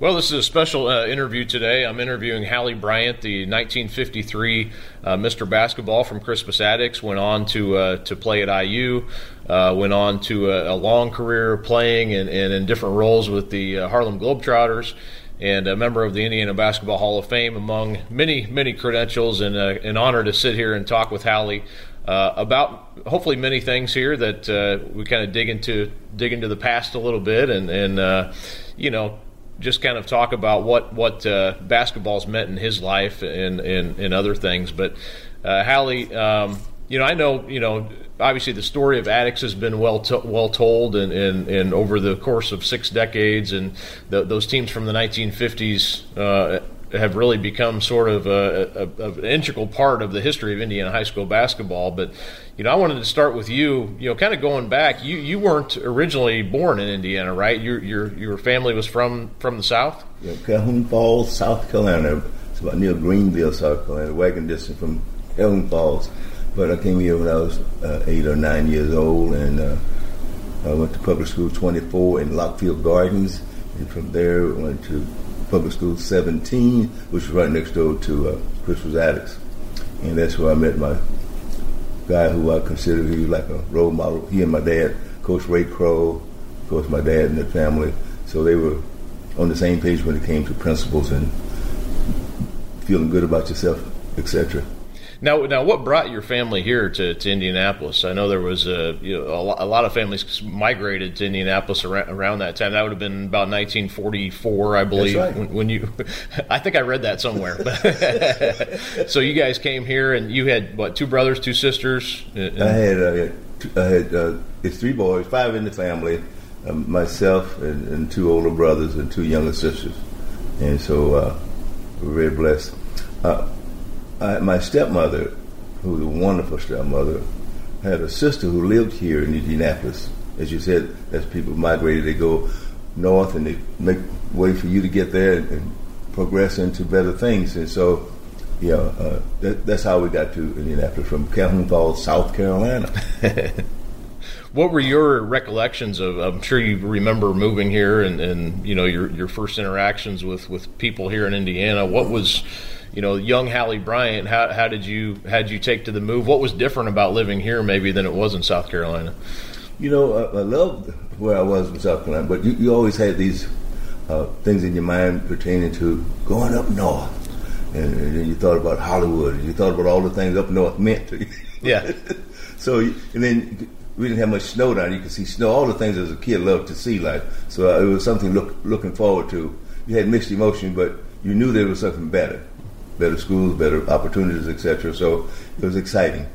Well, this is a special uh, interview today. I'm interviewing Hallie Bryant, the 1953 uh, Mr. Basketball from Crispus Attucks. Went on to uh, to play at IU. Uh, went on to a, a, long career playing and, and, in different roles with the uh, Harlem Globetrotters. And a member of the Indiana Basketball Hall of Fame, among many, many credentials, and uh, an honor to sit here and talk with Hallie about hopefully many things here that we kind of dig into dig into the past a little bit, and, and you know just kind of talk about what what uh, basketball's meant in his life and and, and other things. But uh, Hallie, um, you know, I know you know obviously the story of Attucks has been well to, well told and, and, and over the course of six decades, and the, those teams from the 1950s. Have really become sort of a, a, a, an integral part of the history of Indiana high school basketball. But you know, I wanted to start with you. You know, kind of going back, you, you weren't originally born in Indiana, right? Your your your family was from from the south. Yeah, Calhoun Falls, South Carolina. It's about near Greenville, South Carolina, wagon distance from Calhoun Falls. But I came here when I was uh, eight or nine years old, and uh, I went to public school 24 in Lockfield Gardens, and from there went to Public School 17, which was right next door to uh, Crispus Attucks. And that's where I met my guy who I consider he was like a role model. He and my dad, Coach Ray Crowe, of course, my dad and the family. So they were on the same page when it came to principles and feeling good about yourself, etc. Now, now, what brought your family here to, to Indianapolis? I know there was a, you know, a, lot, a lot of families migrated to Indianapolis around, around, that time. That would have been about 1944, I believe. Right. When, when, you, I think I read that somewhere. so you guys came here, and you had what? Two brothers, two sisters. I had, uh, I had uh, it's three boys, five in the family, um, myself and, and, two older brothers and two younger sisters, and so uh, we're very blessed. Uh, I, my stepmother, who was a wonderful stepmother, had a sister who lived here in Indianapolis. As you said, as people migrated, they go north and they make way for you to get there and, and progress into better things. And so, yeah, uh, that, that's how we got to Indianapolis from Calhoun Falls, South Carolina. what were your recollections of? I'm sure you remember moving here and, and you know your your first interactions with, with people here in Indiana. What was you know, young Hallie Bryant, how, how did you how did you take to the move? What was different about living here maybe than it was in South Carolina? You know, I, I loved where I was in South Carolina, but you, you always had these uh, things in your mind pertaining to going up north. And, and, you thought about Hollywood, and you thought about all the things up north meant to you. Yeah. so, and then we didn't have much snow down. You could see snow, all the things as a kid loved to see. Like, so uh, it was something look, looking forward to. You had mixed emotion, but you knew there was something better better schools, better opportunities, etc. So it was exciting.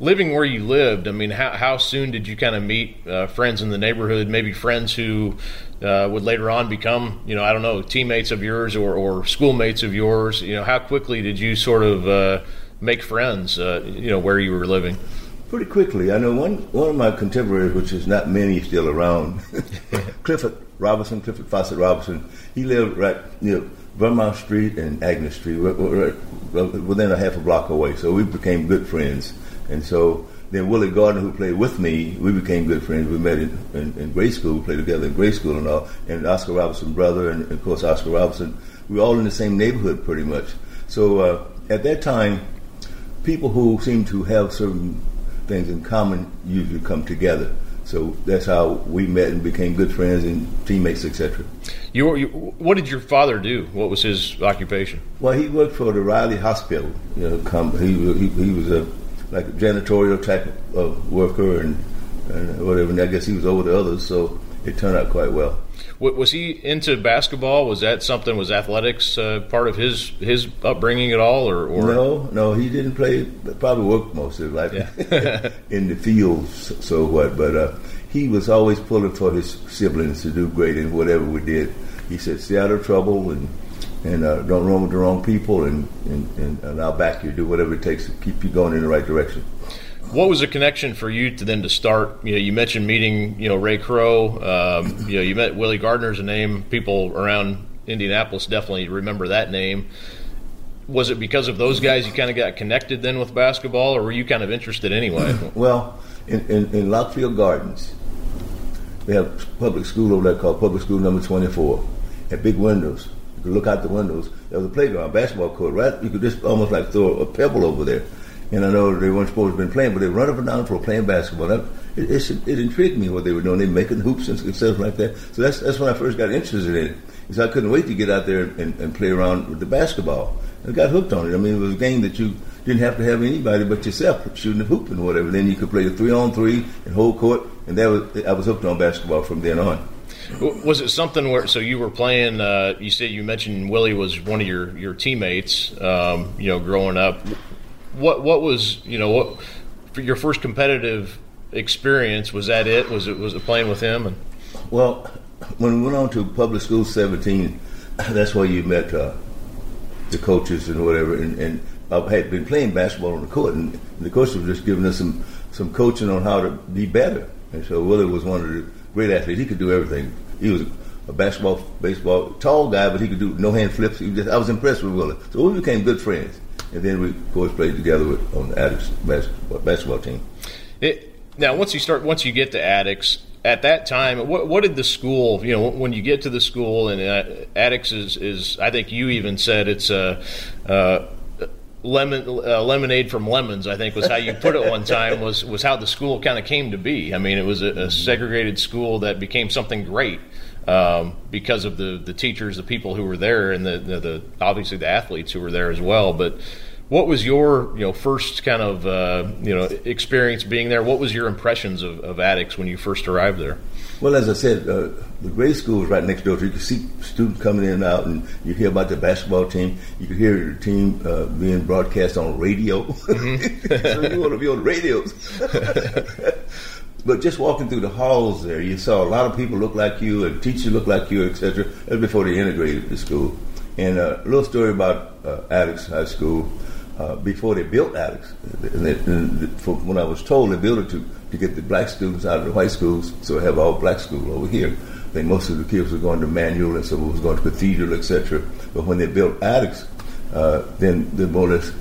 Living where you lived, I mean, how, how soon did you kind of meet uh, friends in the neighborhood? Maybe friends who uh, would later on become, you know, I don't know, teammates of yours or, or schoolmates of yours. You know, how quickly did you sort of uh, make friends? Uh, you know, where you were living. Pretty quickly. I know one one of my contemporaries, which is not many still around, Clifford Robinson, Clifford Fawcett Robinson. He lived right near Vermont Street and Agnes Street, were within a half a block away. So we became good friends. And so then Willie Gardner, who played with me, we became good friends. We met in, in, in grade school, we played together in grade school and all. And Oscar Robinson, brother, and of course Oscar Robinson, we were all in the same neighborhood pretty much. So uh, at that time, people who seem to have certain things in common usually come together. So that's how we met and became good friends and teammates, etc. You, you, what did your father do? What was his occupation? Well, he worked for the Riley Hospital. You know, come, he, he, he was a like a janitorial type of worker and, and whatever. And I guess he was over the others, so it turned out quite well. Was he into basketball? Was that something? Was athletics uh, part of his his upbringing at all, or, or, no? No, he didn't play. Probably worked most of his life yeah. in the fields. So what? But uh, he was always pulling for his siblings to do great in whatever we did. He said, "Stay out of trouble and and uh, don't run with the wrong people, and, and, and, and I'll back you. Do whatever it takes to keep you going in the right direction." What was the connection for you to then to start? You know, you mentioned meeting, you know, Ray Crowe. Um, you know, you met Willie Gardner's a name people around Indianapolis definitely remember that name. Was it because of those guys you kind of got connected then with basketball, or were you kind of interested anyway? Well, in, in, in Lockfield Gardens, we have public school over there called Public School Number 24. had big windows. You could look out the windows. There was a playground, basketball court, right? You could just almost like throw a pebble over there. And I know they weren't supposed to have been playing, but they run up and down floor playing basketball. That, it, it, it, intrigued me what they were doing. They were making hoops and stuff like that. So that's that's when I first got interested in it. Because I couldn't wait to get out there and, and play around with the basketball. I got hooked on it. I mean, it was a game that you didn't have to have anybody but yourself shooting the hoop and whatever. Then you could play the three on three and whole court, and that was I was hooked on basketball from then on. Was it something where so you were playing? Uh, you said you mentioned Willie was one of your your teammates. Um, you know, growing up, what what was you know what for your first competitive experience? Was that it? Was it was it playing with him? And well, when we went on to public school seventeen, that's where you met uh, the coaches and whatever, and, and I had been playing basketball on the court, and the coach was just giving us some some coaching on how to be better. And so Willie was one of the great athletes. He could do everything. He was a basketball, baseball, tall guy, but he could do no hand flips. Just, I was impressed with Willie. So we became good friends. And then we, of course, played together with, on the Attucks basketball, team. It, now, once you start, once you get to Attucks, at that time, what, what did the school, you know, when you get to the school and uh, Attucks is, is, I think you even said it's a, uh, lemon uh, lemonade from lemons i think was how you put it one time was was how the school kind of came to be i mean it was a, a segregated school that became something great um, because of the the teachers the people who were there and the, the, the obviously the athletes who were there as well but what was your you know first kind of uh, you know experience being there what was your impressions of, of Attucks when you first arrived there well, as I said, uh, the grade school is right next door, so you can see students coming in and out, and you hear about the basketball team. You can hear the team uh, being broadcast on radio. Mm-hmm. so you want to be on radios. but just walking through the halls there, you saw a lot of people look like you, and teachers look like you, etc. That's before they integrated the school. And uh, a little story about uh, Attucks High School. Uh, before they built Attucks, and, they, and when I was told they built it to to get the black students out of the white schools, so have all black school over here. I think most of the kids were going to Manual and some was going to Cathedral, etc. But when they built Attucks, uh, then the more or less,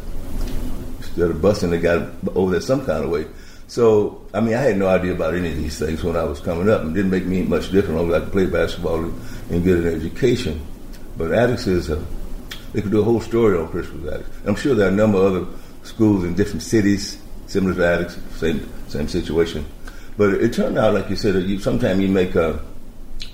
instead of busing, they got over there some kind of way. So, I mean, I had no idea about any of these things when I was coming up, and didn't make me much different. Only I could play basketball and get an education. But Attucks is a, they could do a whole story on Crispus Attucks. I'm sure there are a number of other schools in different cities similar to Attucks, same same situation. But it turned out, like you said, you sometimes you make a, uh,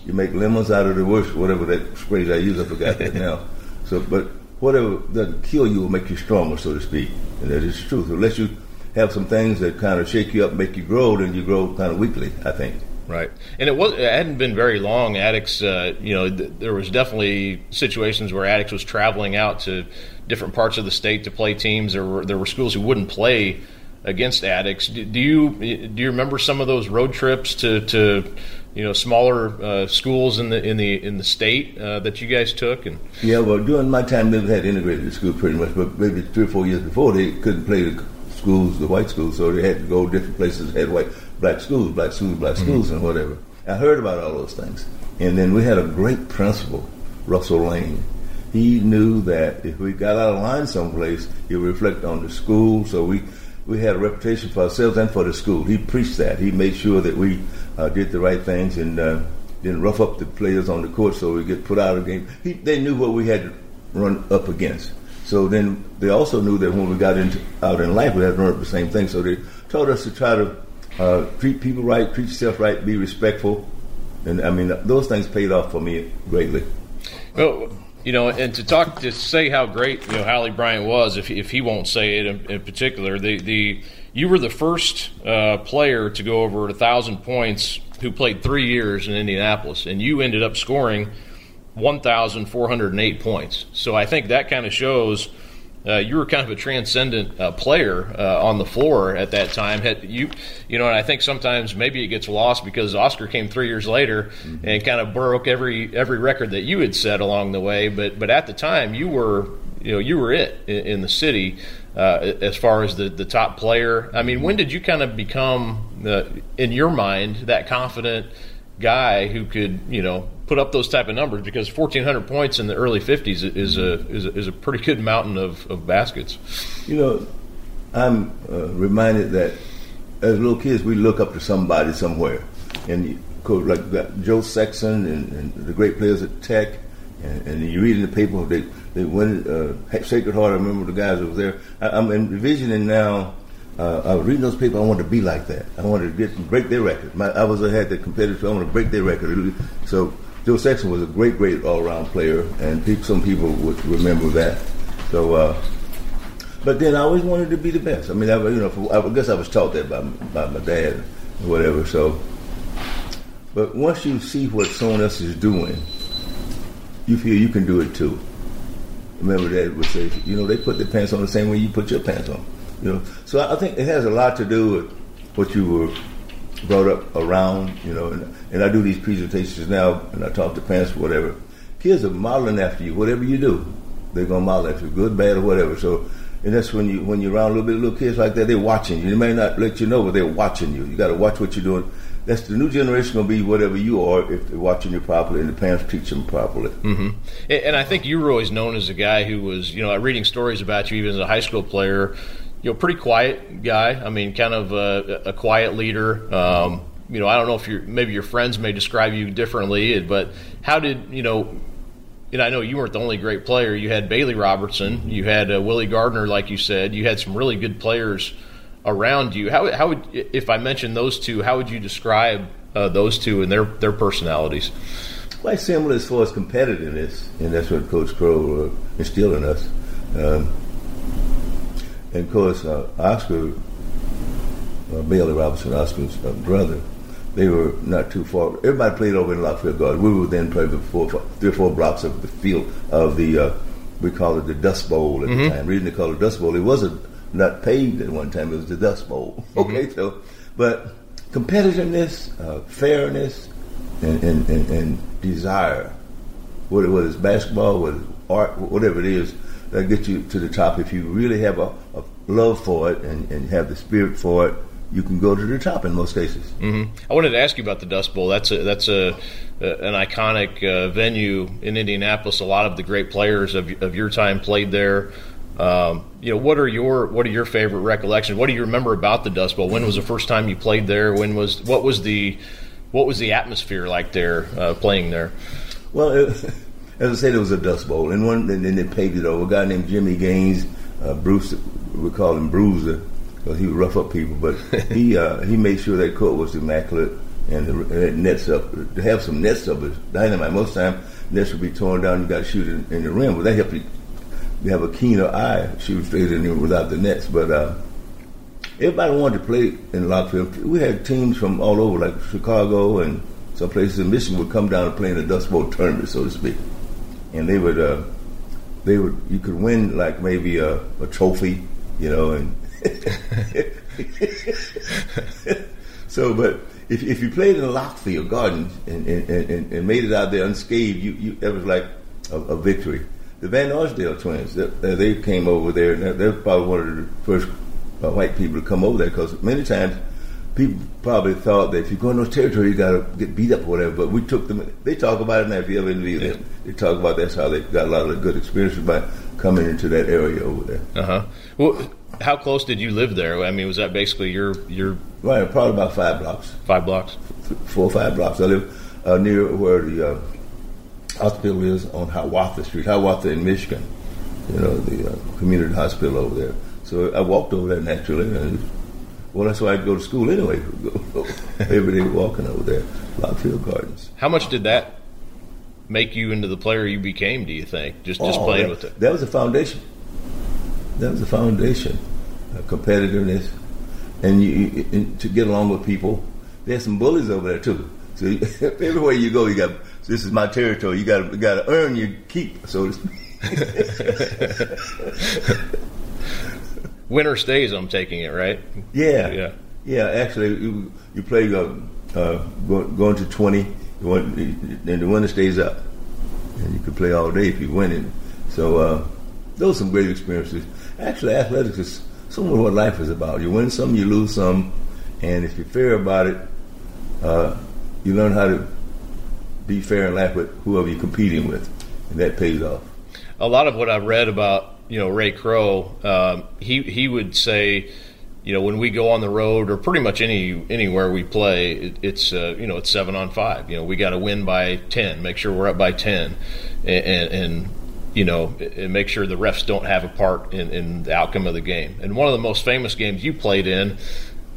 you make lemons out of the worst, whatever that phrase I use. I forgot that now. So, but whatever doesn't kill you will make you stronger, so to speak, and that is true. So unless you have some things that kind of shake you up, make you grow, then you grow kind of weakly. I think. Right, and it was it hadn't been very long. Attucks, uh, you know, th- there was definitely situations where Attucks was traveling out to different parts of the state to play teams. There were there were schools who wouldn't play against Attucks. Do, do you do you remember some of those road trips to, to you know smaller uh, schools in the in the in the state uh, that you guys took? And yeah, well, during my time, they had integrated the school pretty much, but maybe three or four years before, they couldn't play the schools, the white schools, so they had to go different places. Had white black schools, black schools, black mm-hmm. schools, and whatever. I heard about all those things, and then we had a great principal, Russell Lane. He knew that if we got out of line someplace, it would reflect on the school. So we we had a reputation for ourselves and for the school. He preached that. He made sure that we uh, did the right things and uh, didn't rough up the players on the court so we get put out of the game. He, they knew what we had to run up against. So then they also knew that when we got into, out in life, we had to up the same thing. So they told us to try to uh, treat people right, treat yourself right, be respectful. And I mean, those things paid off for me greatly. Well, you know, and to talk to say how great you know Hallie Bryant was, if if he won't say it in, in particular, the the you were the first uh, player to go over a thousand points who played three years in Indianapolis, and you ended up scoring one thousand four hundred and eight points. So I think that kind of shows uh, you were kind of a transcendent uh, player uh, on the floor at that time. Had you, you know, and I think sometimes maybe it gets lost because Oscar came three years later mm-hmm. and kind of broke every every record that you had set along the way. But but at the time, you were you know you were it in, in the city uh, as far as the the top player. I mean, when did you kind of become uh, in your mind that confident? guy who could you know put up those type of numbers because 1,400 points in the early 50s is a is a, is a pretty good mountain of, of baskets. You know, I'm uh, reminded that as little kids we look up to somebody somewhere, and you go like Joe Sexton and, and, the great players at Tech, And, and you read in the paper they they went uh, Sacred Heart. I remember the guys that was there. I, I'm envisioning now. Uh, I was reading those papers. I wanted to be like that. I wanted to get break their record. My, I was I had the competitive. I wanted to break their record. So Joe Sexton was a great, great all around player, and some people would remember that. So, uh, but then I always wanted to be the best. I mean, I, you know, I guess I was taught that by by my dad, or whatever. So, but once you see what someone else is doing, you feel you can do it too. Remember that would say, you know, they put their pants on the same way you put your pants on. You know, so I think it has a lot to do with what you were brought up around. You know, and, and I do these presentations now, and I talk to parents, whatever. Kids are modeling after you. Whatever you do, they're gonna model after you, good, bad, or whatever. So, and that's when you when you're around a little bit of little kids like that, they're watching you. They may not let you know, but they're watching you. You got to watch what you're doing that's the new generation to be whatever you are if they're watching you properly and the parents teach them properly. Mm-hmm. And I think you were always known as a guy who was, you know, reading stories about you even as a high school player. You know, pretty quiet guy. I mean, kind of a, a quiet leader. Um, you know, I don't know if you maybe your friends may describe you differently, but how did you know? And I know you weren't the only great player. You had Bailey Robertson, you had uh, Willie Gardner, like you said. You had some really good players around you. How, how would, if I mention those two, how would you describe uh, those two and their, their personalities? Quite similar as far as competitiveness, and that's what Coach Crowe uh, instilled in us. Um, and of course, uh, Oscar, uh, Bailey Robinson, Oscar's uh, brother, they were not too far. Everybody played over in Lockfield Garden. We were then probably four, three or four blocks of the field of the, uh, we call it the Dust Bowl at mm-hmm. the time. Reason they call it Dust Bowl, it wasn't not paved at one time. It was the Dust Bowl. Okay, mm-hmm. so but competitiveness, uh, fairness, and, and, and, and desire, whether, whether it's basketball, whether it's art, whatever it is, that gets you to the top. If you really have a love for it and, and have the spirit for it, you can go to the top in most cases. Mm-hmm. I wanted to ask you about the Dust Bowl. That's a, that's a, an iconic uh, venue in Indianapolis. A lot of the great players of, of your time played there. Um, you know, what are your what are your favorite recollections? What do you remember about the Dust Bowl? When was the first time you played there? When was what was the what was the atmosphere like there uh, playing there? Well, it, as I said, it was a Dust Bowl, and one and then they paved it over. A guy named Jimmy Gaines, uh, Bruce, we call him Bruiser because he would rough up people, but he uh, he made sure that court was immaculate and the and nets up to have some nets up is dynamite. Most time nets would be torn down. You got to shoot in, in the rim, but that helped you you have a keener eye, shoot straight in there without the nets. But uh, everybody wanted to play in Lockfield. We had teams from all over, like Chicago and some places in Michigan would come down and play in the Dust Bowl tournament, so to speak. And they would, uh, they would, you could win like maybe a, a trophy, you know, and so. But if, if you played in a Lockfield garden and, and, and, and made it out there unscathed, you, you it was like a, a victory the Van Arsdale twins, they, they came over there, and they're probably one of the first uh, white people to come over there because many times people probably thought that if you go in those territories, you got to get beat up or whatever. But we took them. They talk about it now. If you ever interview them, they talk about that's how they got a lot of good experiences by coming into that area over there. Uh huh. Well, how close did you live there? I mean, was that basically your your right? Probably about five blocks. Five blocks. Four or five blocks. I live uh, near where the uh, hospital is on Hiawatha Street, Hiawatha in Michigan. You know, the uh, community hospital over there. So I walked over there naturally. And, well, that's why I'd go to school anyway. Every day walking over there, Lockfield Gardens. How much did that make you into the player you became? Do you think just just oh, playing that, with it? That was a foundation. That was a foundation, uh, competitiveness, and you, you and to get along with people. There's some bullies over there too. So everywhere you go, you got this is my territory. You got to got to earn your keep, so to speak. Winner stays. I'm taking it right. Yeah, yeah, yeah. Actually, you, you play uh, uh, going to twenty, and the winner stays up, and you can play all day if you win it. So uh, those are some great experiences. Actually, athletics is some of what life is about. You win some, you lose some, and if you're fair about it, uh, you learn how to be fair and laugh with whoever you're competing with, and that pays off. A lot of what I've read about you know Ray Crowe, um, he he would say, you know, when we go on the road or pretty much any anywhere we play, it, it's uh, you know it's seven on five. You know, we got to win by ten, make sure we're up by ten, and, and, and you know, and make sure the refs don't have a part in, in, the outcome of the game. And one of the most famous games you played in,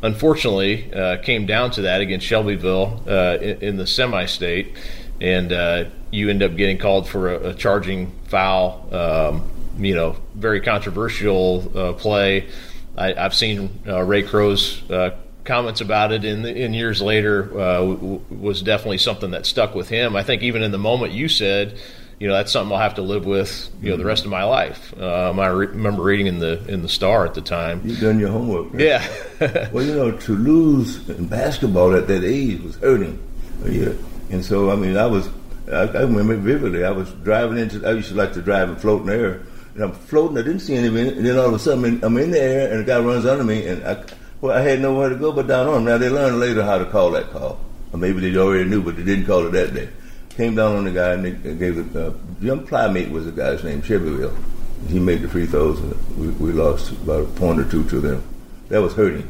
unfortunately, uh, came down to that against Shelbyville uh, in, in, the semi-state, and uh, you end up getting called for a, a charging foul. Um, you know, very controversial uh, play. I, have seen uh, Ray Crowe's uh, comments about it in, the, in years later uh, w- was definitely something that stuck with him. I think even in the moment you said, you know, that's something I'll have to live with, you know, the rest of my life. Um, I re- remember reading in the in the Star at the time. You've done your homework. Right? Yeah. well, you know, to lose in basketball at that age was hurting. Yeah. And so, I mean, I was, I, I remember vividly. I was driving into, I used to like to drive and float in the air and I'm floating. I didn't see anything, and then all of a sudden I'm in the air, and a guy runs under me, and I, well, I had nowhere to go but down on him. Now they learned later how to call that call, or maybe they already knew, but they didn't call it that day. Came down on the guy, and they gave the uh, young Plymate was the guy's name, Shelbyville. He made the free throws, and we, we lost about a point or two to them. That was hurting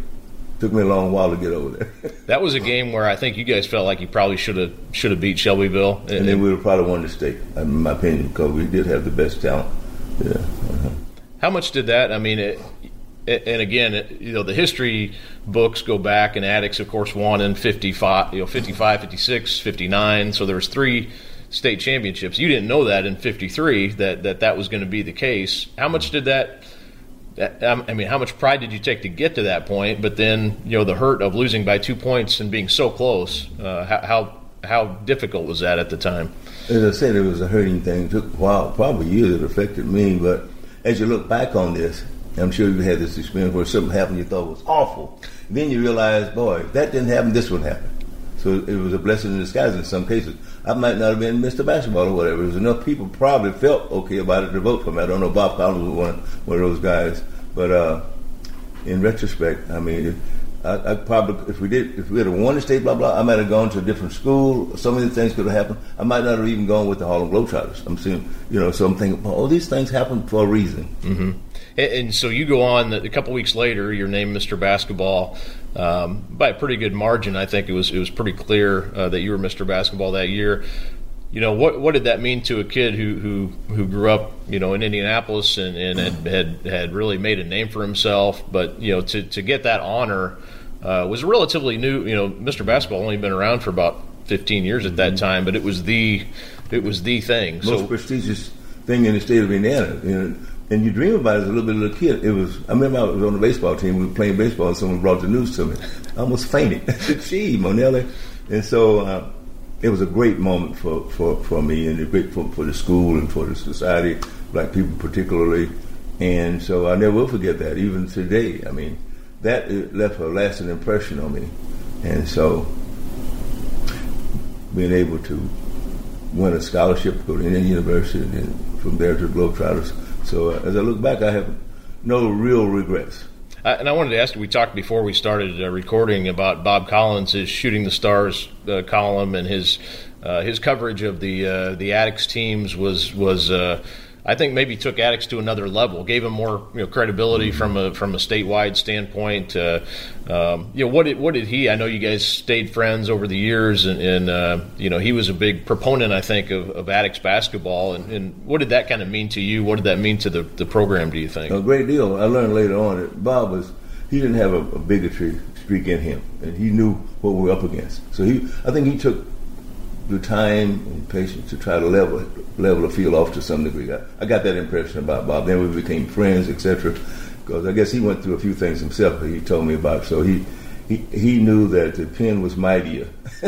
took me a long while to get over there. that was a game where I think you guys felt like you probably should have should have beat Shelbyville, and, and then we would have probably won the state, in my opinion, because we did have the best talent. Yeah. Uh-huh. How much did that? I mean, it, and again, you know, the history books go back, and Attucks, of course, won in 55, you know, 55, 56, 59. So there was three state championships. You didn't know that in 53 that that, that was going to be the case. How much did that? Um, I mean, how much pride did you take to get to that point? But then, you know, the hurt of losing by two points and being so close. Uh, how how difficult was that at the time? As I said, it was a hurting thing. It took a while, probably years. It affected me, but as you look back on this, I'm sure you had this experience where something happened you thought was awful. Then you realize, boy, that didn't happen, this one happened. So it was a blessing in disguise in some cases. I might not have been Mr. Basketball or whatever. There's enough people probably felt okay about it to vote for me. I don't know. Bob Collins was one, one of those guys. But uh, in retrospect, I mean, I, I, probably, if we did, if we had won the state, blah blah, I might have gone to a different school. So many things could have happened. I might not have even gone with the Harlem Globetrotters. I'm seeing, you know, so I'm thinking, oh, these things happen for a reason. Mm-hmm. And, and, so you go on. A couple weeks later, you're named Mr. Basketball um, by a pretty good margin. I think it was it was pretty clear uh, that you were Mr. Basketball that year you know what what did that mean to a kid who who, who grew up you know in Indianapolis and, and had, had, had really made a name for himself but you know to, to get that honor uh, was relatively new you know Mr. Basketball only been around for about 15 years at that mm-hmm. time but it was the it was the thing most so, prestigious thing in the state of Indiana you know and you dream about it as a little bit of a kid. It was. I remember I was on the baseball team. We were playing baseball, and someone brought the news to me. I almost fainted. I said, "Gee, Monelli," and so uh, it was a great moment for, for, for me and a great for, for the school and for the society, black people particularly. And so I never will forget that, even today. I mean, that left a lasting impression on me. And so being able to win a scholarship to go to Indiana University and from there to the Globetrotters. So uh, as I look back, I have no real regrets. And I wanted to ask you, we talked before we started uh, recording about Bob Collins' his Shooting the Stars uh, column and his uh, his coverage of the uh, the Attucks teams was was uh, I think maybe took Attucks to another level, gave him more you know, credibility mm-hmm. from a from a statewide standpoint. Uh, um, you know what did what did he? I know you guys stayed friends over the years, and, and uh, you know he was a big proponent, I think, of, of Attucks basketball. And, and, what did that kind of mean to you? What did that mean to the, the program? Do you think? A great deal. I learned later on that Bob was he didn't have a, a bigotry streak in him, and he knew what we were up against. So he, I think he took time and patience to try to level level the field off to some degree. I, I got that impression about Bob. Then we became friends, etc. Because I guess he went through a few things himself that he told me about. So he he, he knew that the pen was mightier.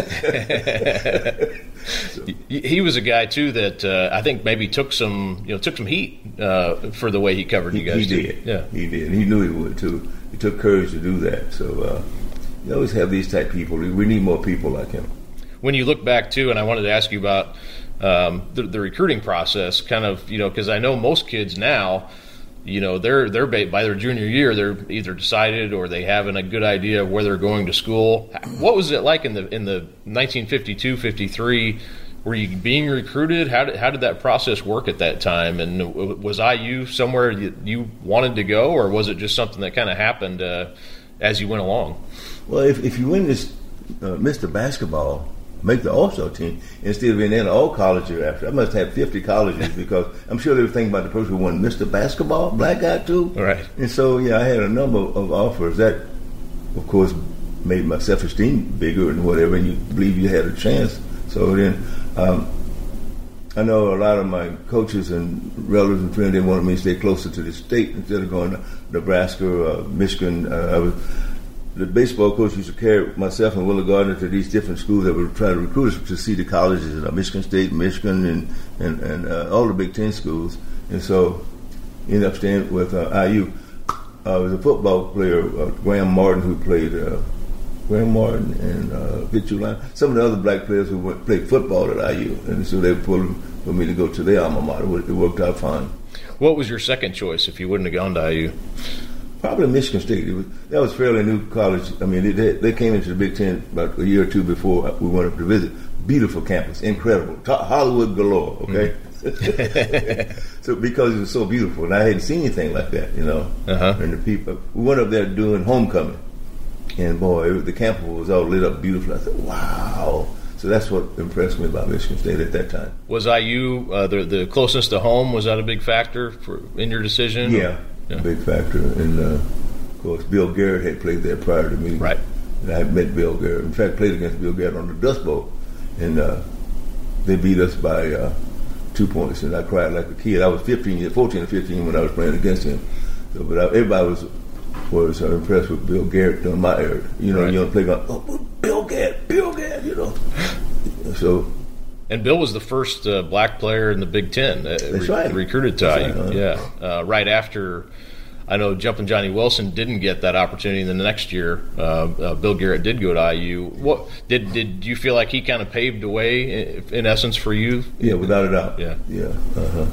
so. He was a guy too that uh, I think maybe took some you know took some heat uh, for the way he covered he, you guys. He did, yeah, he did. He knew he would too. He took courage to do that. So uh, you always have these type people. We need more people like him when you look back too, and I wanted to ask you about um, the, the, recruiting process, kind of, you know, because I know most kids now, you know, they're they're by their junior year, they're either decided or they have a good idea of where they're going to school. What was it like in the in the 1952, 53? Were you being recruited? How did how did that process work at that time? And was IU somewhere you, you wanted to go, or was it just something that kind of happened? Uh, as you went along. Well, if, if you win this uh, Mr. Basketball, make the All Star team instead of being in an all college year after. I must have 50 colleges because I'm sure they were thinking about the person who won Mr. Basketball, black guy too. Right. And so, yeah, I had a number of offers. That, of course, made my self esteem bigger and whatever, and you believe you had a chance. So then, um, I know a lot of my coaches and relatives and friends they wanted me to stay closer to the state instead of going to Nebraska, uh, Michigan. Uh, I was the baseball coach used to carry myself and Willie Gardner to these different schools that were trying to recruit us to see the colleges, uh, Michigan State, Michigan, and and, and uh, all the Big Ten schools. And so, ended up staying with uh, IU. I was a football player, uh, Graham Martin, who played. Uh, Graham Martin and uh, Victor some of the other black players who went, played football at IU, and so they pulled for me to go to their alma mater. It worked out fine. What was your second choice if you wouldn't have gone to IU? Probably Michigan State. Was, that was fairly new college. I mean, they, they came into the Big Ten about a year or two before we went up to visit. Beautiful campus, incredible, Hollywood galore. Okay. Mm-hmm. so because it was so beautiful, and I hadn't seen anything like that, you know. Uh-huh. And the people, we went up there doing homecoming, and boy, it, the campus was all lit up beautifully. I said, "Wow." So that's what impressed me about Michigan State at that time. Was IU uh, the the closeness to home? Was that a big factor for in your decision? Yeah, yeah. big factor. And uh, of course, Bill Garrett had played there prior to me. Right. And I met Bill Garrett. In fact, played against Bill Garrett on the Dust Bowl, and uh, they beat us by uh, two points. And I cried like a kid. I was 15, years, 14 or 15 when I was playing against him. So, but I, everybody was was uh, impressed with Bill Garrett during my era. You know, right. you don't play going, oh, Bill Garrett, Bill Garrett, you know. so and Bill was the first uh, black player in the Big Ten uh, re- right. recruited to IU. Right, yeah, uh, right after. I know Jumping Johnny Wilson didn't get that opportunity. And then the next year, uh, uh, Bill Garrett did go to IU. What did did you feel like he kind of paved the way in, in essence for you? Yeah, without a doubt. Yeah, yeah. Uh-huh.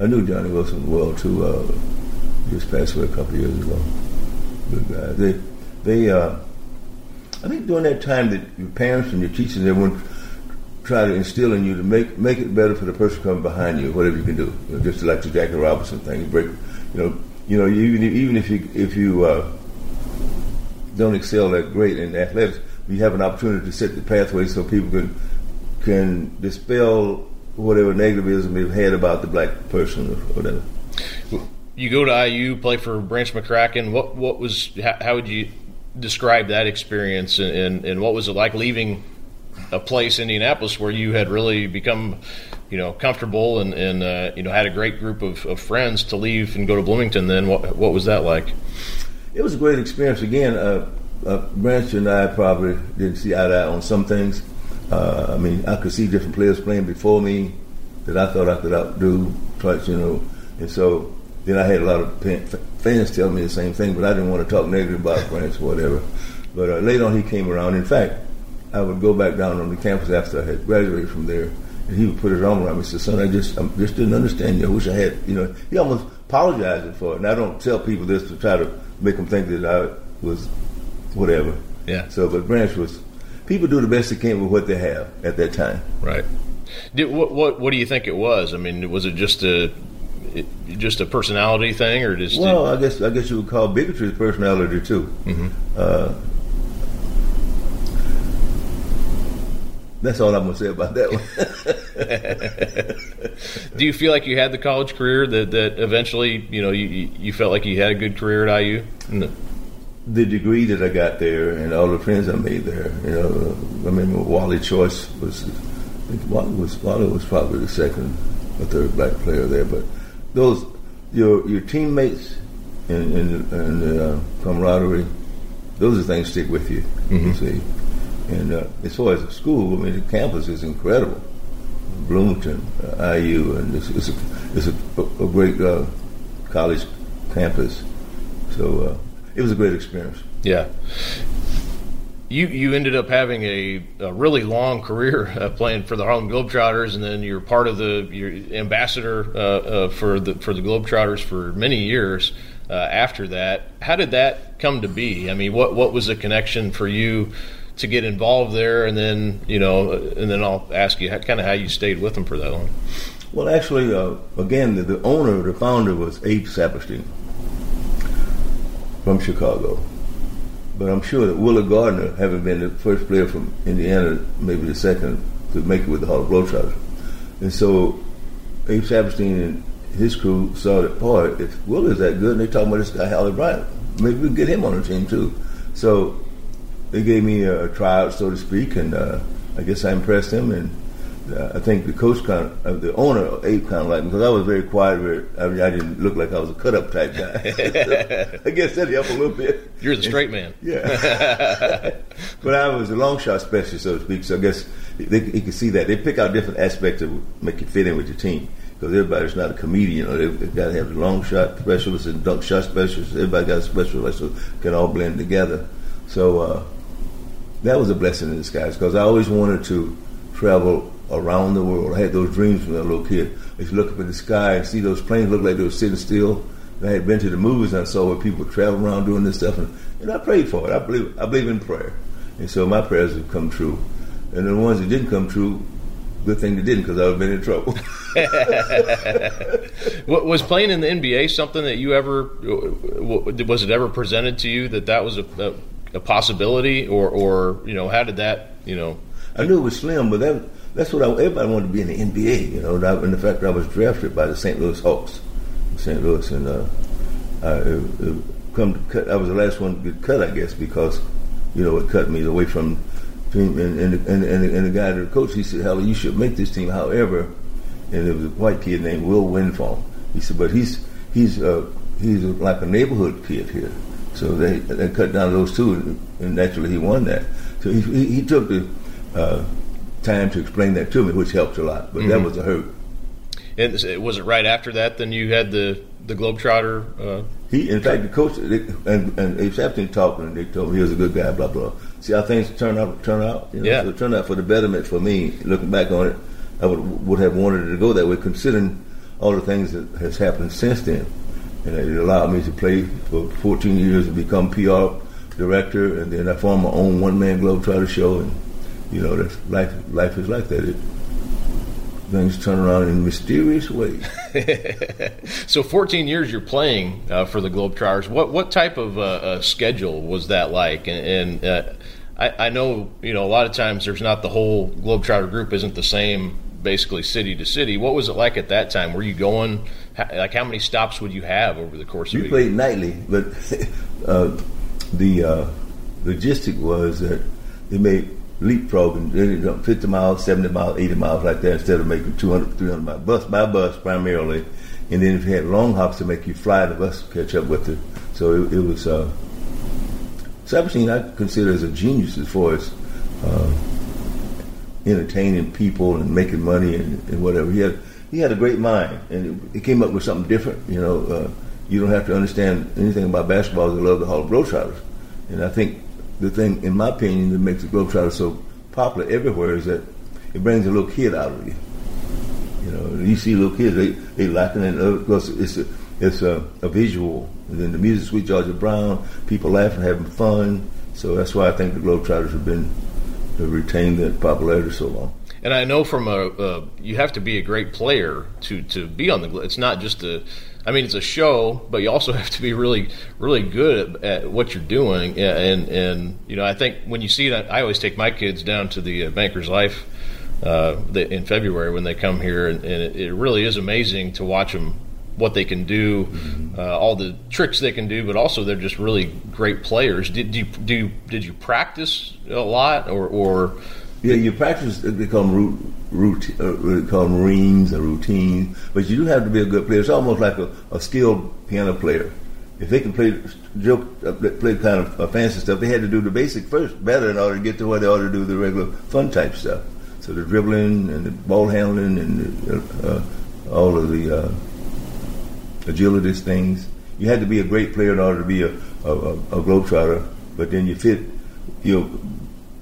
I knew Johnny Wilson well too. Uh, he just passed away a couple years ago. Good guy. They they. Uh, I think during that time that your parents and your teachers and everyone try to instill in you to make make it better for the person coming behind you, whatever you can do. You know, just like the Jackie Robinson thing, break, you know, you know, even even if you if you uh, don't excel that great in athletics, you have an opportunity to set the pathway so people can can dispel whatever negativism they've had about the black person or whatever. You go to IU, play for Branch McCracken. What what was how, how would you describe that experience and, and, and what was it like leaving a place, in Indianapolis, where you had really become, you know, comfortable and, and uh, you know had a great group of, of, friends to leave and go to Bloomington. Then what what was that like? It was a great experience. Again, uh, uh, Branch and I probably didn't see eye to eye on some things. Uh, I mean, I could see different players playing before me that I thought I could outdo, twice, you know, and so then I had a lot of fans tell me the same thing, but I didn't want to talk negative about Branch or whatever. But uh, later on, he came around. In fact, I would go back down on the campus after I had graduated from there, and he would put his arm around me and say, "Son, I just I just didn't understand you. I wish I had." You know, he almost apologizing for it. And I don't tell people this to try to make them think that I was whatever. Yeah. So, but Branch was. People do the best they can with what they have at that time. Right. Did, what, what what do you think it was? I mean, was it just a it, just a personality thing, or just? Well, I guess I guess you would call bigotry a personality too. Mm-hmm. Uh, That's all I'm going to say about that one. Do you feel like you had the college career that, that eventually, you know, you, you felt like you had a good career at IU? No. The degree that I got there and all the friends I made there, you know, I remember Wally Choice was, I think Wally was, Wally was probably the second or third black player there, but those, your your teammates and, and, and uh, camaraderie, those are things stick with you, mm-hmm. see. And uh, as far as the school, I mean, the campus is incredible. Bloomington, uh, IU, and it's, it's, a, it's a, a great uh, college campus. So uh, it was a great experience. Yeah. You you ended up having a, a really long career uh, playing for the Harlem Globetrotters, and then you're part of the your ambassador uh, uh, for the for the Globetrotters for many years. after that, how did that come to be? I mean, what what was the connection for you to get involved there, and then you know, and then I'll ask you how, kind of how you stayed with them for that long. Well, actually, uh, again, the, the, owner, the founder was Abe Saperstein from Chicago, but I'm sure that Willie Gardner, having been the first player from Indiana, maybe the second to make it with the Harlem Globetrotters, and so Abe Saperstein and his crew saw that, part. if Willie's that good, and they talking about this guy Hallie Bryant, maybe we can get him on the team too. So they gave me a tryout, so to speak, and uh, I guess I impressed them. and uh, I think the coach kind of, uh, the owner, Abe kind of liked me because I was very quiet. Very, I, mean, I didn't look like I was a cut up type guy. so I guess that helped a little bit. You're the straight man. yeah. but I was a long shot specialist, so to speak. So I guess they, he could see that. They pick out different aspects to make you fit in with your team because everybody's not a comedian. Know, they've, they've got to have the long shot specialists and dunk shot specialists. Everybody got a specialist so can all blend together. So uh, that was a blessing in disguise because I always wanted to travel around the world. I had those dreams when I was a little kid. I used to look up in the sky and see those planes look like they were sitting still. And I had been to the movies and I saw where people travel around doing this stuff, and, and I prayed for it. I believe I believe in prayer, and so my prayers have come true. And the ones that didn't come true, good thing they didn't because I would have been in trouble. was playing in the NBA something that you ever was it ever presented to you that that was a, a, a possibility, or or you know how did that you know? I knew it was slim, but that that's what I, everybody wanted to be in the NBA, you know. And the fact that I was drafted by the St. Louis Hawks, St. Louis, and uh, I, it, it come cut, I was the last one to get cut, I guess, because you know it cut me away from. And, and, and, and, and the guy, the coach, he said, "Hell, you should make this team." However, and there was a white kid named Win Wilfong. He said, "But he's he's uh, he's like a neighborhood kid here." So they they cut down those two, and, naturally he won that. So he, he, he took the uh, time to explain that to me, which helped a lot. But mm-hmm. that was a hurt. And was it right after that? Then you had the the Globetrotter. Uh, he, in fact, the coach they, and and Saperstein talked, and they told me he was a good guy. Blah blah. See how things turn out. Turn out. You know? Yeah. So it turned out for the betterment for me. Looking back on it, I would would have wanted it to go that way, considering all the things that has happened since then. And it allowed me to play for 14 years and become PR director, and then I formed my own one man Globetrotter show and you know, that's life. Life is like that. It, things turn around in mysterious ways. so, 14 years you're playing uh, for the Globetrotters. What what type of uh, uh, schedule was that like? And, and uh, I, I, know you know a lot of times there's not the whole Globetrotter group isn't the same. Basically, city to city. What was it like at that time? Were you going? Like, how many stops would you have over the course you of? You played nightly, but uh, the uh, logistic was that they made leapfrogging, know, 50 miles, 70 miles, 80 miles like that instead of making 200, 300 miles. Bus by bus primarily. And then if you had long hops to make you fly, the bus catch up with it. So it, it was, uh, Saperstein I consider as a genius as far as uh, entertaining people and making money and, and, whatever. He had, he had a great mind and he came up with something different. You know, uh, you don't have to understand anything about basketball to love the Harlem Globetrotters. And I think the thing, in my opinion, that makes the Globetrotter so popular everywhere is that it brings a little kid out of you. You know, you see little kids, they they laughing, and of course it's a, it's a, a visual. And then the music, Sweet Georgia Brown, people laughing, having fun. So that's why I think the Globetrotters have been have retained that popularity so long. And I know from a, you have to be a great player to to be on the. It's not just a I mean, it's a show, but you also have to be really, really good at, at what you're doing. And and you know, I think when you see that, I always take my kids down to the uh, Banker's Life uh, in February when they come here, and, and it, it, really is amazing to watch them what they can do, uh, all the tricks they can do, but also they're just really great players. Did, did you do? Did you practice a lot, or, or yeah, you practice. They call them root, root, uh, routines. But you do have to be a good player. It's almost like a, a skilled piano player. If they can play joke, uh, play kind of uh, fancy stuff, they had to do the basic first better in order to get to where they ought to do the regular fun type stuff. So the dribbling and the ball handling and the, uh, all of the agilities things. You had to be a great player in order to be a, a, a, a globetrotter. But then you fit your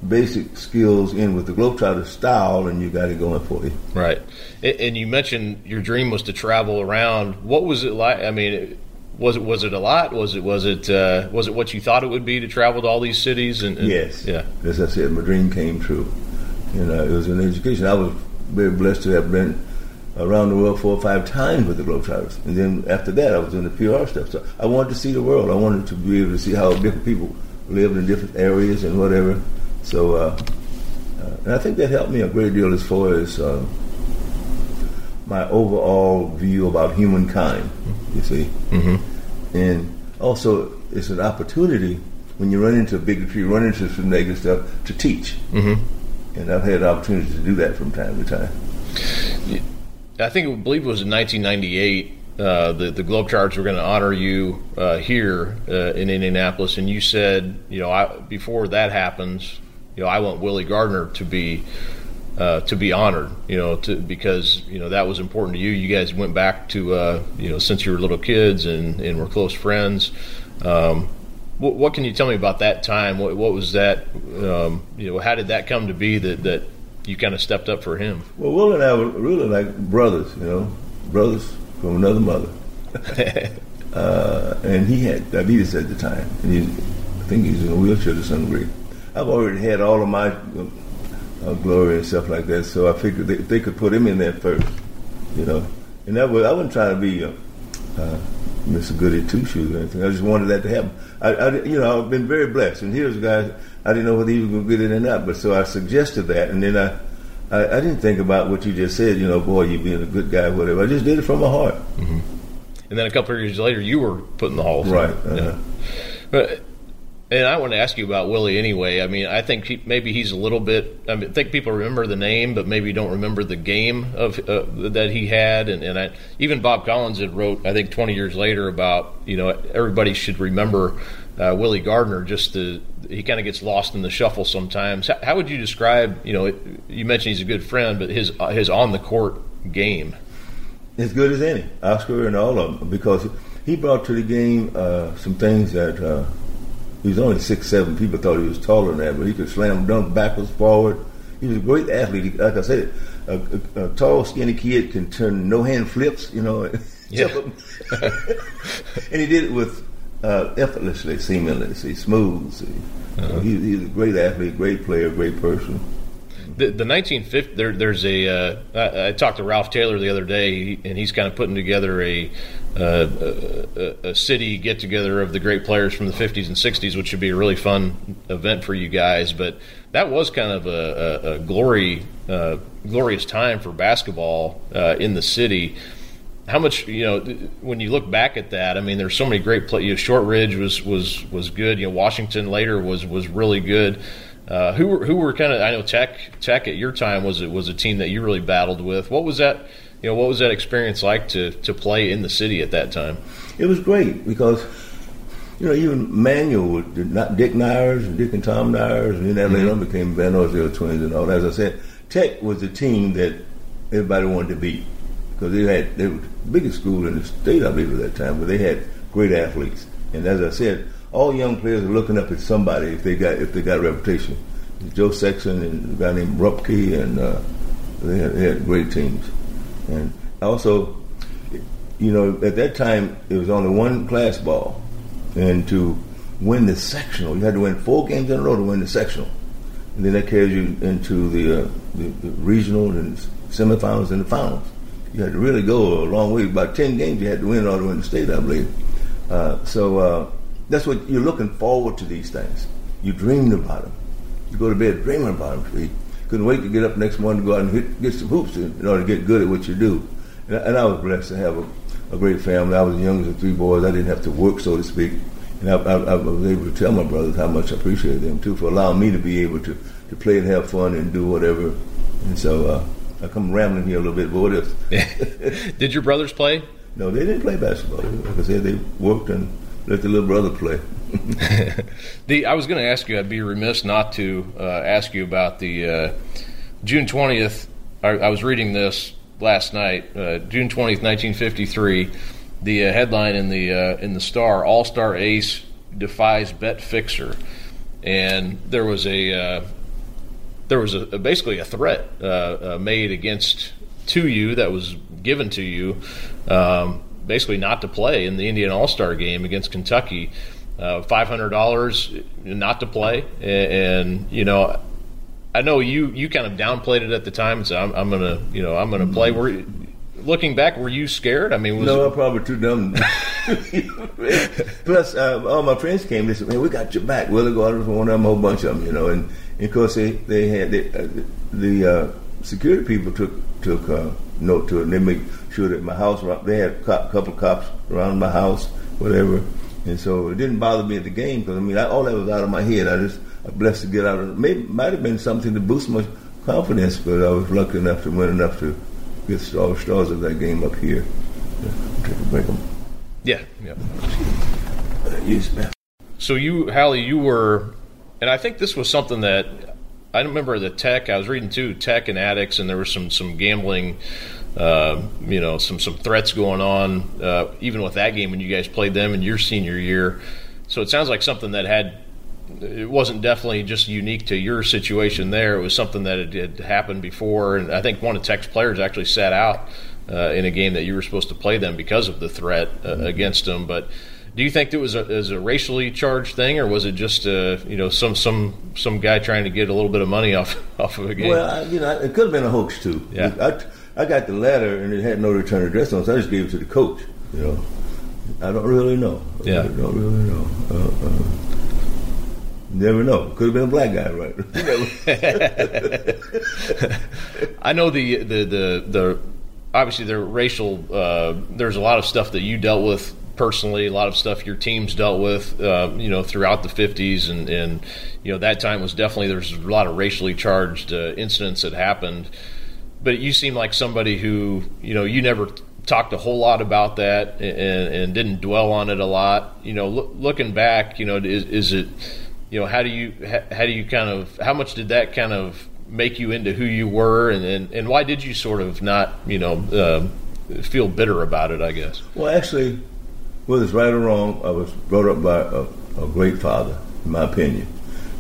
basic skills in with the Globetrotter style, and you got it going for you. Right. And you mentioned your dream was to travel around. What was it like? I mean, was it was it a lot? Was it was it uh, was it what you thought it would be to travel to all these cities? And, and yes, yeah. As I said, my dream came true. You know, it was an education. I was very blessed to have been around the world four or five times with the Globetrotters, and then after that, I was doing the PR stuff. So I wanted to see the world. I wanted to be able to see how different people lived in different areas and whatever. So, uh, uh, and I think that helped me a great deal as far as uh, my overall view about humankind. You see, mm-hmm. and also it's an opportunity when you run into bigotry, run into some negative stuff to teach. Mm-hmm. And I've had opportunities to do that from time to time. I think I believe it was in 1998. Uh, the the Globetrotters were going to honor you uh, here uh, in Indianapolis, and you said, you know, I, before that happens, you know, I want Willie Gardner to be uh, to be honored, you know, to, because you know that was important to you. You guys went back to uh, you know since you were little kids and, and were close friends. Um, what, what, can you tell me about that time? What, what was that? Um, you know, how did that come to be that that you kind of stepped up for him? Well, Will and I were really like brothers, you know, brothers from another mother. uh, and he had diabetes at the time, and he, I think he's in a wheelchair to some degree. I've already had all of my uh, glory and stuff like that, so I figured they, they could put him in there first, you know. And that was I wasn't trying to be. Uh, uh, Mr. Goody Two Shoes or anything. I just wanted that to happen. I, I, you know, I've been very blessed. And here's a guy I didn't know whether he was going to get it or not, but so I suggested that, and then I, I, I, didn't think about what you just said. You know, boy, you being a good guy, whatever. I just did it from my heart. Mm-hmm. And then a couple of years later, you were put in the Hall. Right. Uh-huh. Yeah. But and I want to ask you about Willie anyway. I mean, I think he, maybe he's a little bit. I, mean, I think people remember the name, but maybe don't remember the game of uh, that he had. And, and I, even Bob Collins had wrote, I think, 20 years later about you know everybody should remember uh, Willie Gardner. Just the he kind of gets lost in the shuffle sometimes. How, how, would you describe? You know, you mentioned he's a good friend, but his his on the court game. As good as any, Oscar and all of them, because he brought to the game uh, some things that uh, he was only six seven. People thought he was taller than that, but he could slam dunk backwards, forward. He was a great athlete. Like I said, a, a, a tall, skinny kid can turn no hand flips. You know, yeah. and he did it with uh, effortlessly, seemingly, see, smooth. See. Uh-huh. he, he's a great athlete, great player, great person. The, the 1950 there, there's a. Uh, I, I, talked to Ralph Taylor the other day, and he's kind of putting together a a, a, city get together of the great players from the 50s and 60s, which would be a really fun event for you guys. But that was kind of a, a, a glory, uh, glorious time for basketball uh, in the city. How much you know when you look back at that? I mean, there's so many great players. You know, Shortridge was was was good. You know, Washington later was was really good. Uh, who were who were kind of I know Tech Tech at your time was it was a team that you really battled with. What was that? You know, what was that experience like to to play in the city at that time? It was great because you know even Manuel Dick Nyers and Dick and Tom Nyers, and then that mm-hmm. later on became Van Arsdale twins and all. that. As I said, Tech was the team that everybody wanted to beat because they had they were the biggest school in the state, I believe, at that time, but they had great athletes. And as I said, all young players are looking up at somebody if they got if they got a reputation. Joe Sexton and a guy named Rupke, and uh, they, had, they had great teams. And also, you know, at that time it was only one class ball, and to win the sectional, you had to win four games in a row to win the sectional, and then that carries you into the, uh, the, the regional and semifinals and the finals. You had to really go a long way. About ten games you had to win in order to win the state, I believe. Uh, so uh, that's what you're looking forward to these things. You dreamed about them. You go to bed dreaming about them. Couldn't wait to get up next morning to go out and hit, get some hoops in, in order to get good at what you do. And, and I was blessed to have a, a, great family. I was the youngest of three boys. I didn't have to work, so to speak. And I, I, I, was able to tell my brothers how much I appreciated them, too, for allowing me to be able to, to play and have fun and do whatever. And so uh, I come rambling here a little bit, but what if? Did your brothers play? No, they didn't play basketball. Like I said, they worked and let the little brother play. the I was going to ask you. I'd be remiss not to uh, ask you about the uh, June twentieth. I, I, was reading this last night. Uh, June twentieth, nineteen fifty three. The uh, headline in the uh, in the Star: All Star Ace defies bet fixer, and there was a uh, there was a, basically a threat made against to you that was given to you. Um, basically not to play in the Indian All Star game against Kentucky. Uh, Five hundred dollars not to play, and, and, you know, I know you you kind of downplayed it at the time said I'm, I'm gonna you know I'm gonna play. Were looking back, were you scared? I mean, was no, I'm probably too dumb. Plus, uh, all my friends came. They said, "Man, we got your back." Willie Gardner was one of them, a whole bunch of them, you know. And, and of course, they they had they, uh, the uh, security people took took uh, note to it. and They made sure that my house. They had a couple of cops around my house, whatever. And so it didn't bother me at the game because I mean, I, all that was out of my head. I just I blessed to get out of it. Maybe might have been something to boost my confidence, but I was lucky enough to win enough to get all the stars of that game up here. Yeah, yeah. yeah. Uh, yes, man. So you, Hallie, you were, and I think this was something that I remember the Tech. I was reading too Tech and Attucks, and there was some some gambling. Uh, you know, some some threats going on, uh, even with that game when you guys played them in your senior year. So it sounds like something that had it wasn't definitely just unique to your situation there. It was something that had happened before, and I think one of Tech's players actually sat out uh, in a game that you were supposed to play them because of the threat uh, mm-hmm. against them. But do you think it was a, was a racially charged thing, or was it just uh, you know some some some guy trying to get a little bit of money off off of a game? Well, I, you know, it could have been a hoax too. Yeah. I, I got the letter and it had no return address on, so I just gave it to the coach. You know, I don't really know. Yeah, I don't really know. Uh, uh Never know. Could have been a black guy, right? I know the, the the the obviously the racial. Uh, there's a lot of stuff that you dealt with personally, a lot of stuff your teams dealt with, uh, you know, throughout the 50s, and, and you know that time was definitely there's a lot of racially charged uh, incidents that happened. But you seem like somebody who, you know, you never talked a whole lot about that and, and didn't dwell on it a lot. You know, lo- looking back, you know, is, is it you know, how do you how do you kind of how much did that kind of make you into who you were, and and, and why did you sort of not you know uh, feel bitter about it? I guess. Well, actually, whether it's right or wrong, I was brought up by a, a great father, in my opinion.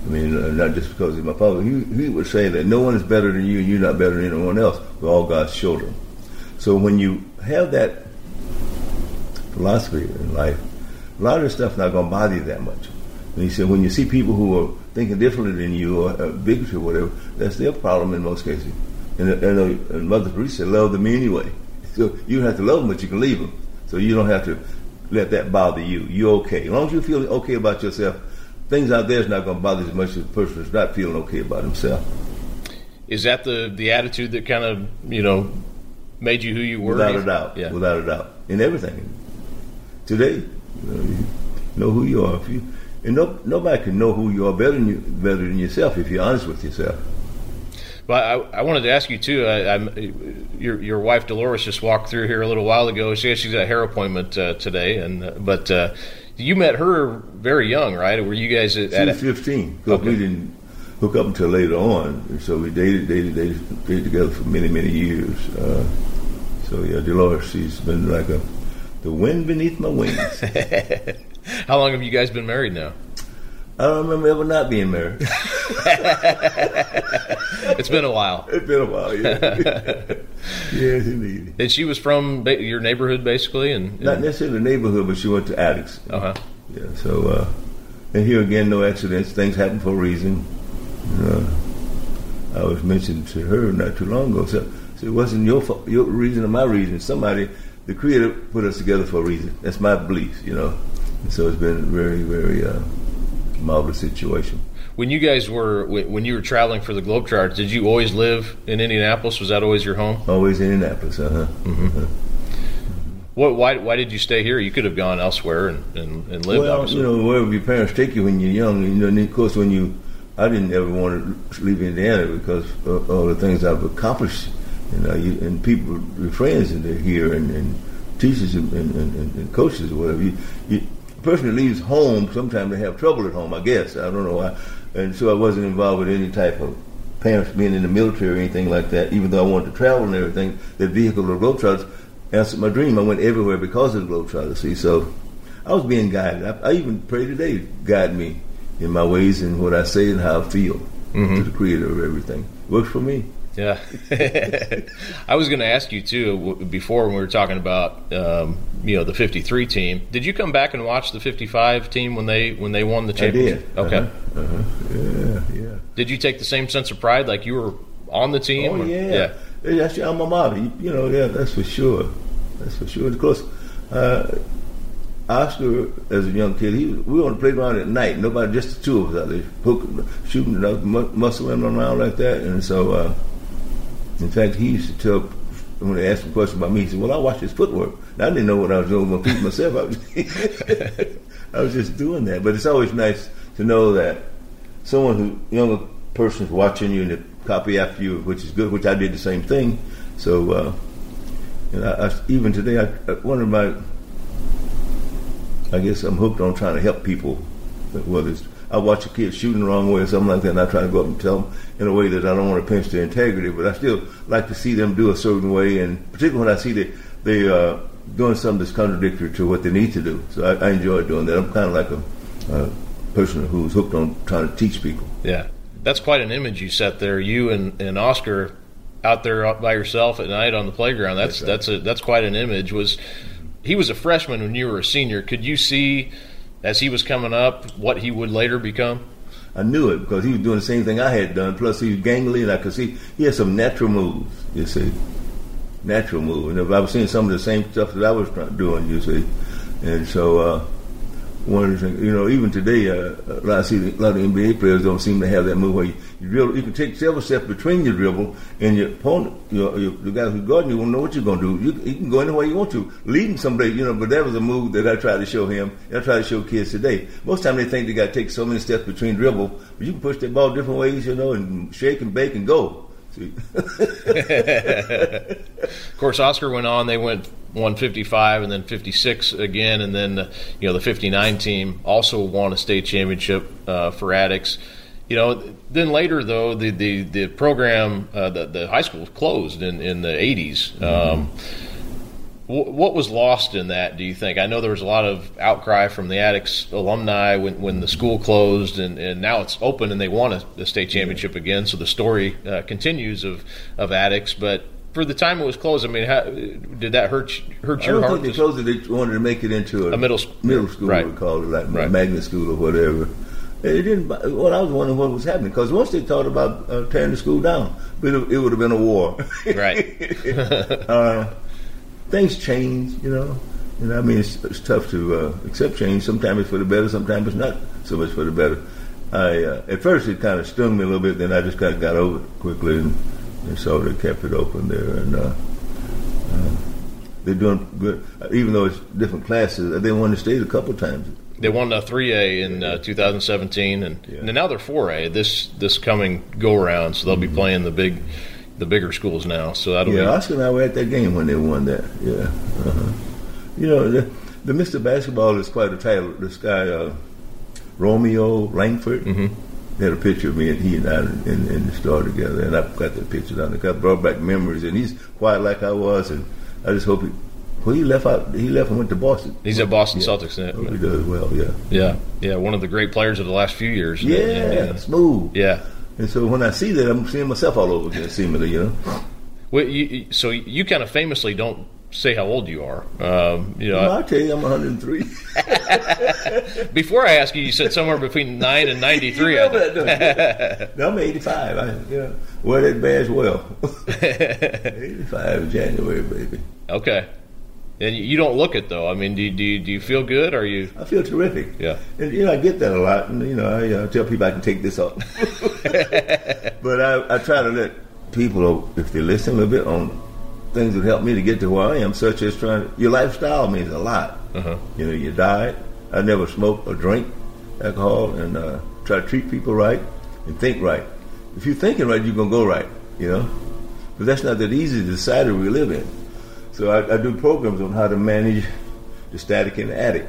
I mean, uh, not just because he's my father. He, he would say that no one is better than you, and you're not better than anyone else. We're all God's children. So when you have that philosophy in life, a lot of this stuff not going to bother you that much. And he said, when you see people who are thinking differently than you or uh, bigotry or whatever, that's their problem in most cases. And, and, uh, and Mother Teresa said, love them anyway. So you don't have to love them, but you can leave them. So you don't have to let that bother you. You're okay. As long as you feel okay about yourself, things out there is not going to bother you as much as the person who's not feeling okay about himself. Is that the, the attitude that kind of, you know, made you who you were? Without a doubt. Yeah. Without a doubt. In everything. Today, you know, you know who you are. If you and no, nobody can know who you are better than you, better than yourself if you're honest with yourself. Well, I, I wanted to ask you too. I, your your wife Dolores just walked through here a little while ago. She she's got a hair appointment uh, today, and uh, but uh, you met her very young, right? Were you guys at? She was fifteen. Because okay. we didn't hook up until later on, so we dated, dated, dated, dated together for many, many years. Uh, so yeah, Dolores, she's been like a the wind beneath my wings. How long have you guys been married now? I don't remember ever not being married. it's been a while. It's been a while, yeah. yes, indeed. And she was from your neighborhood, basically, and, and not necessarily the neighborhood, but she went to Attucks. Uh huh. Yeah. So, uh, and here again, no accidents. Things happen for a reason. Uh, I was mentioned to her not too long ago. So, so it wasn't your your reason or my reason. Somebody, the Creator, put us together for a reason. That's my belief, you know. And so it's been very, very uh, marvelous situation. When you guys were when you were traveling for the Globetrotters, did you always live in Indianapolis? Was that always your home? Always in Indianapolis, uh huh. Mm-hmm. Uh-huh. What, why, why did you stay here? You could have gone elsewhere and, and, and lived. Well, obviously. you know, wherever your parents take you when you're young. You know, and of course, when you, I didn't ever want to leave Indiana because of all the things I've accomplished. You know, you, and people, your friends, and they're here, and, and teachers and, and, and, coaches or whatever. You, you, person that leaves home, sometimes they have trouble at home, I guess. I don't know why. And so I wasn't involved with any type of parents being in the military or anything like that, even though I wanted to travel and everything. The vehicle of the Globetrotters answered my dream. I went everywhere because of the Globetrotters, see. So I was being guided. I, I, even pray today, guide me in my ways and what I say and how I feel mm-hmm. to the creator of everything. Works for me. Yeah, I was going to ask you too before when we were talking about um, you know the '53 team. Did you come back and watch the '55 team when they when they won the championship? I did. Okay. Uh-huh. Uh-huh. Yeah, yeah. Did you take the same sense of pride, like you were on the team? Oh or? yeah. yeah. that's your alma mater. You, you know, yeah, that's for sure. That's for sure. Of course, uh, Oscar, as a young kid, he we were on the playground at night. Nobody, just the two of us out there, hooking, shooting, muscling around like that. And so, uh, in fact, he used to tell when they asked him a question about me, he said, "Well, I watched his footwork. I didn't know what I was doing with my feet myself. I was, I was just doing that. But it's always nice to know that someone who younger person's watching you and they copy after you, which is good. Which I did the same thing. So, uh, and I, I, even today, I, one of my, I guess I'm hooked on trying to help people. Whether it's I watch a kid shooting the wrong way or something like that, and I try to go up and tell them in a way that I don't want to pinch their integrity, but I still like to see them do a certain way, and particularly when I see that they uh, doing something that's contradictory to what they need to do. So I, I enjoy doing that. I'm kind of like a, a person who's hooked on trying to teach people. Yeah, that's quite an image you set there. You and, and Oscar out there by yourself at night on the playground. That's that's, right. that's a that's quite an image. Was he was a freshman when you were a senior? Could you see as he was coming up what he would later become? I knew it because he was doing the same thing I had done. Plus, he was gangly, and I could see he had some natural moves. You see, natural moves. And if I was seeing some of the same stuff that I was doing. You see, and so uh, of things, you know, even today, uh, a lot, see a lot of NBA players don't seem to have that move where you, you dribble. You can take several steps between your dribble, and your opponent, your, your the guy who's guarding you, won't know what you're going to do. You, you can go anywhere you want to, leading somebody, you know. But that was a move that I tried to show him. I try to show kids today. Most time they think they got to take so many steps between dribble, but you can push that ball different ways, you know, and shake and bake and go. Of course, Oscar went on. They went 155 and then 56 again, and then you know the 59 team also won a state championship uh, for Attucks. You know, then later though the the, the program uh, the the high school closed in in the 80s. Mm-hmm. Um, what was lost in that? Do you think? I know there was a lot of outcry from the Attucks alumni when, when the school closed, and, and now it's open and they won a, a state championship again. So the story uh, continues of of Attucks, but for the time it was closed, I mean, how, did that hurt hurt your I don't heart? think they closed it. They wanted to make it into a, a middle school, middle school, right. we call it, like right. magnet school or whatever. It didn't. Well, I was wondering what was happening because once they thought about uh, tearing the school down, it, it would have been a war. right. uh, things change, you know. And I mean, it's, it's tough to uh, accept change. Sometimes it's for the better, sometimes it's not so much for the better. I uh, at first it kind of stung me a little bit, then I just kind of got over it quickly, and, and so they kept it open there. And uh, uh they're doing good, even though it's different classes. They won the state a couple times. They won a 3A in uh, 2017, and, yeah. and, now they're 4A this this coming go around. So they'll be mm-hmm. playing the big the bigger schools now. So that'll yeah. Be... Oscar and I were at that game when they won that. Yeah. Uh-huh. You know, the, the, Mr. Basketball is quite a title. This guy uh, Romeo Langford. Mm-hmm. had a picture of me and he and I in, in the store together, and I've got that picture down. I brought back memories, and he's quiet like I was, and I just hope he. Well, he left out. He left and went to Boston. He's at Boston yeah. Celtics now. Oh, he does well. Yeah. Yeah. Yeah. One of the great players of the last few years. Yeah. yeah. Smooth. Yeah. And so when I see that, I'm seeing myself all over again, seemingly, you know. Well, you, so you kind of famously don't say how old you are. Um, you know, well, I'll tell you, I'm 103. Before I ask you, you said somewhere between nine and 93. you know that, no, I'm 85. I, yeah, wear that badge well. 85 January, baby. Okay. And you don't look it though. I mean, do you, do you, do you feel good? Or are you? I feel terrific. Yeah. And you know, I get that a lot, and you know, I uh, tell people I can take this off. but I, I try to let people, if they listen a little bit, on things that help me to get to where I am, such as trying. To, Your lifestyle means a lot. Uh-huh. You know, your diet. I never smoke or drink alcohol, and uh, try to treat people right and think right. If you're thinking right, you're gonna go right. You know, but that's not that easy to decide where we live in. So I, I, do programs on how to manage the static in the attic.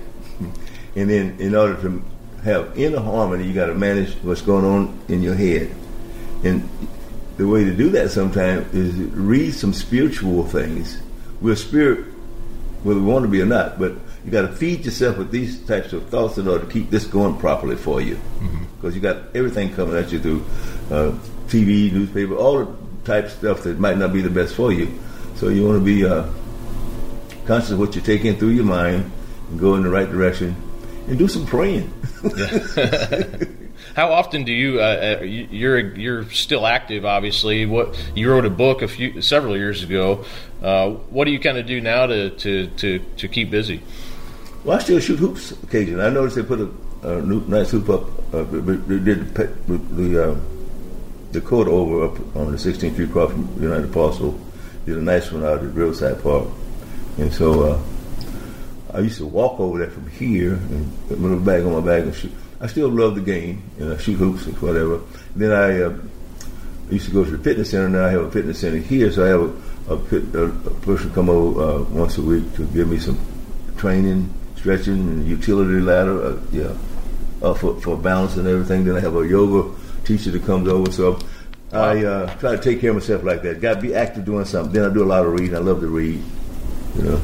and then in order to have inner harmony, you got to manage what's going on in your head. And the way to do that sometimes is read some spiritual things. We're spirit, whether we want to be or not, but you got to feed yourself with these types of thoughts in order to keep this going properly for you. Because mm-hmm. you got everything coming at you through uh, TV, newspaper, all the type of stuff that might not be the best for you. So you want to be uh, conscious of what you're taking through your mind and go in the right direction and do some praying. How often do you? Uh, you're you're still active, obviously. What you wrote a book a few several years ago. Uh, what do you kind of do now to, to, to, to keep busy? Well, I still shoot hoops occasionally. I noticed they put a, a new, nice hoop up. Uh, they did the the, uh, the court over up on the 16th Street across from United Parcel. Did a nice one out at Riverside Park, and so uh, I used to walk over there from here and put my bag on my bag and shoot. I still love the game and I shoot hoops and whatever. And then I, uh, I used to go to the fitness center. Now I have a fitness center here, so I have a, a, a person come over uh, once a week to give me some training, stretching, and utility ladder. Uh, yeah, uh, for for balance and everything. Then I have a yoga teacher that comes over. So I uh, try to take care of myself like that. Got to be active doing something. Then I do a lot of reading. I love to read. You know.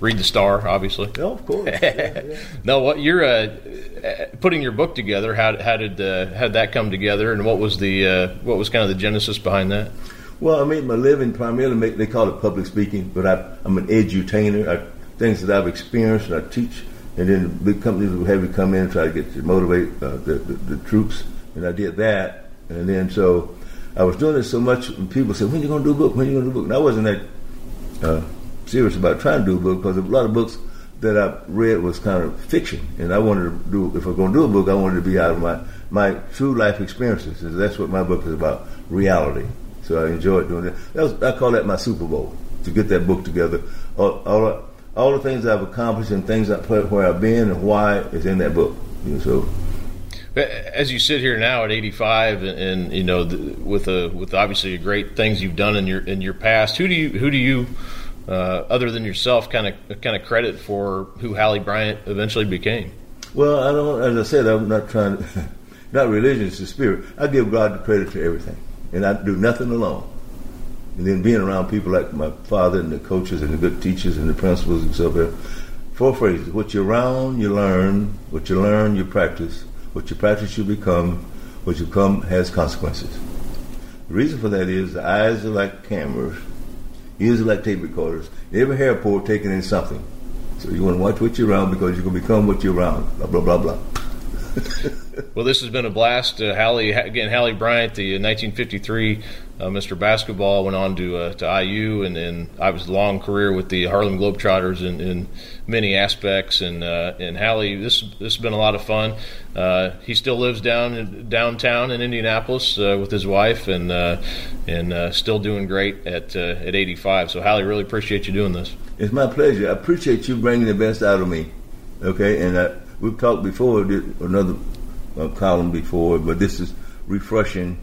Read the Star, obviously. Oh, of course. yeah, yeah. no, what you're uh, putting your book together? How, how did uh, how did that come together, and what was the uh, what was kind of the genesis behind that? Well, I made my living primarily. Make, they call it public speaking, but I, am an edutainer. I, things that I've experienced, and I teach. And then big companies will have you come in and try to get to motivate uh, the, the, the troops, and I did that. And then so I was doing it so much, and people said, "When are you going to do a book? When are you going to do a book?" And I wasn't that uh, serious about trying to do a book because a lot of books that I read was kind of fiction, and I wanted to do. If I'm going to do a book, I wanted to be out of my my true life experiences. And That's what my book is about, reality. So I enjoyed doing that. that was, I call that my Super Bowl to get that book together. All, all, all the things I've accomplished and things I put where I've been and why is in that book. You know, so as you sit here now at 85 and, and you know the, with a with obviously great things you've done in your in your past who do you who do you uh, other than yourself, kind of kind of credit for who Hallie Bryant eventually became? Well, I don't. As I said, I'm not trying. To, not religion, it's the spirit. I give God the credit for everything, and I do nothing alone. And then being around people like my father and the coaches and the good teachers and the principals and so forth. Four phrases: What you're around, you learn. What you learn, you practice. What you practice, you become. What you become has consequences. The reason for that is the eyes are like cameras Ears like tape recorders. Every airport taking in something. So you want to watch what you're around because you're going to become what you're around. Blah, blah, blah, blah. well, this has been a blast. Uh, Hallie, again, Hallie Bryant, the 1953 uh, uh Mr. Basketball, went on to uh, to IU, and, and I was a long career with the Harlem Globetrotters in, in many aspects. And uh, and Hallie, this this has been a lot of fun. Uh, he still lives down in, downtown in Indianapolis with his wife, and and still doing great at at 85. So Hallie, really appreciate you doing this. It's my pleasure. I appreciate you bringing the best out of me. Okay, and we've talked before, another uh, column before, but this is refreshing,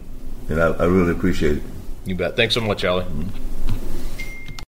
and I, I really appreciate it. You bet. Thanks so much, Hallie. Mm-hmm.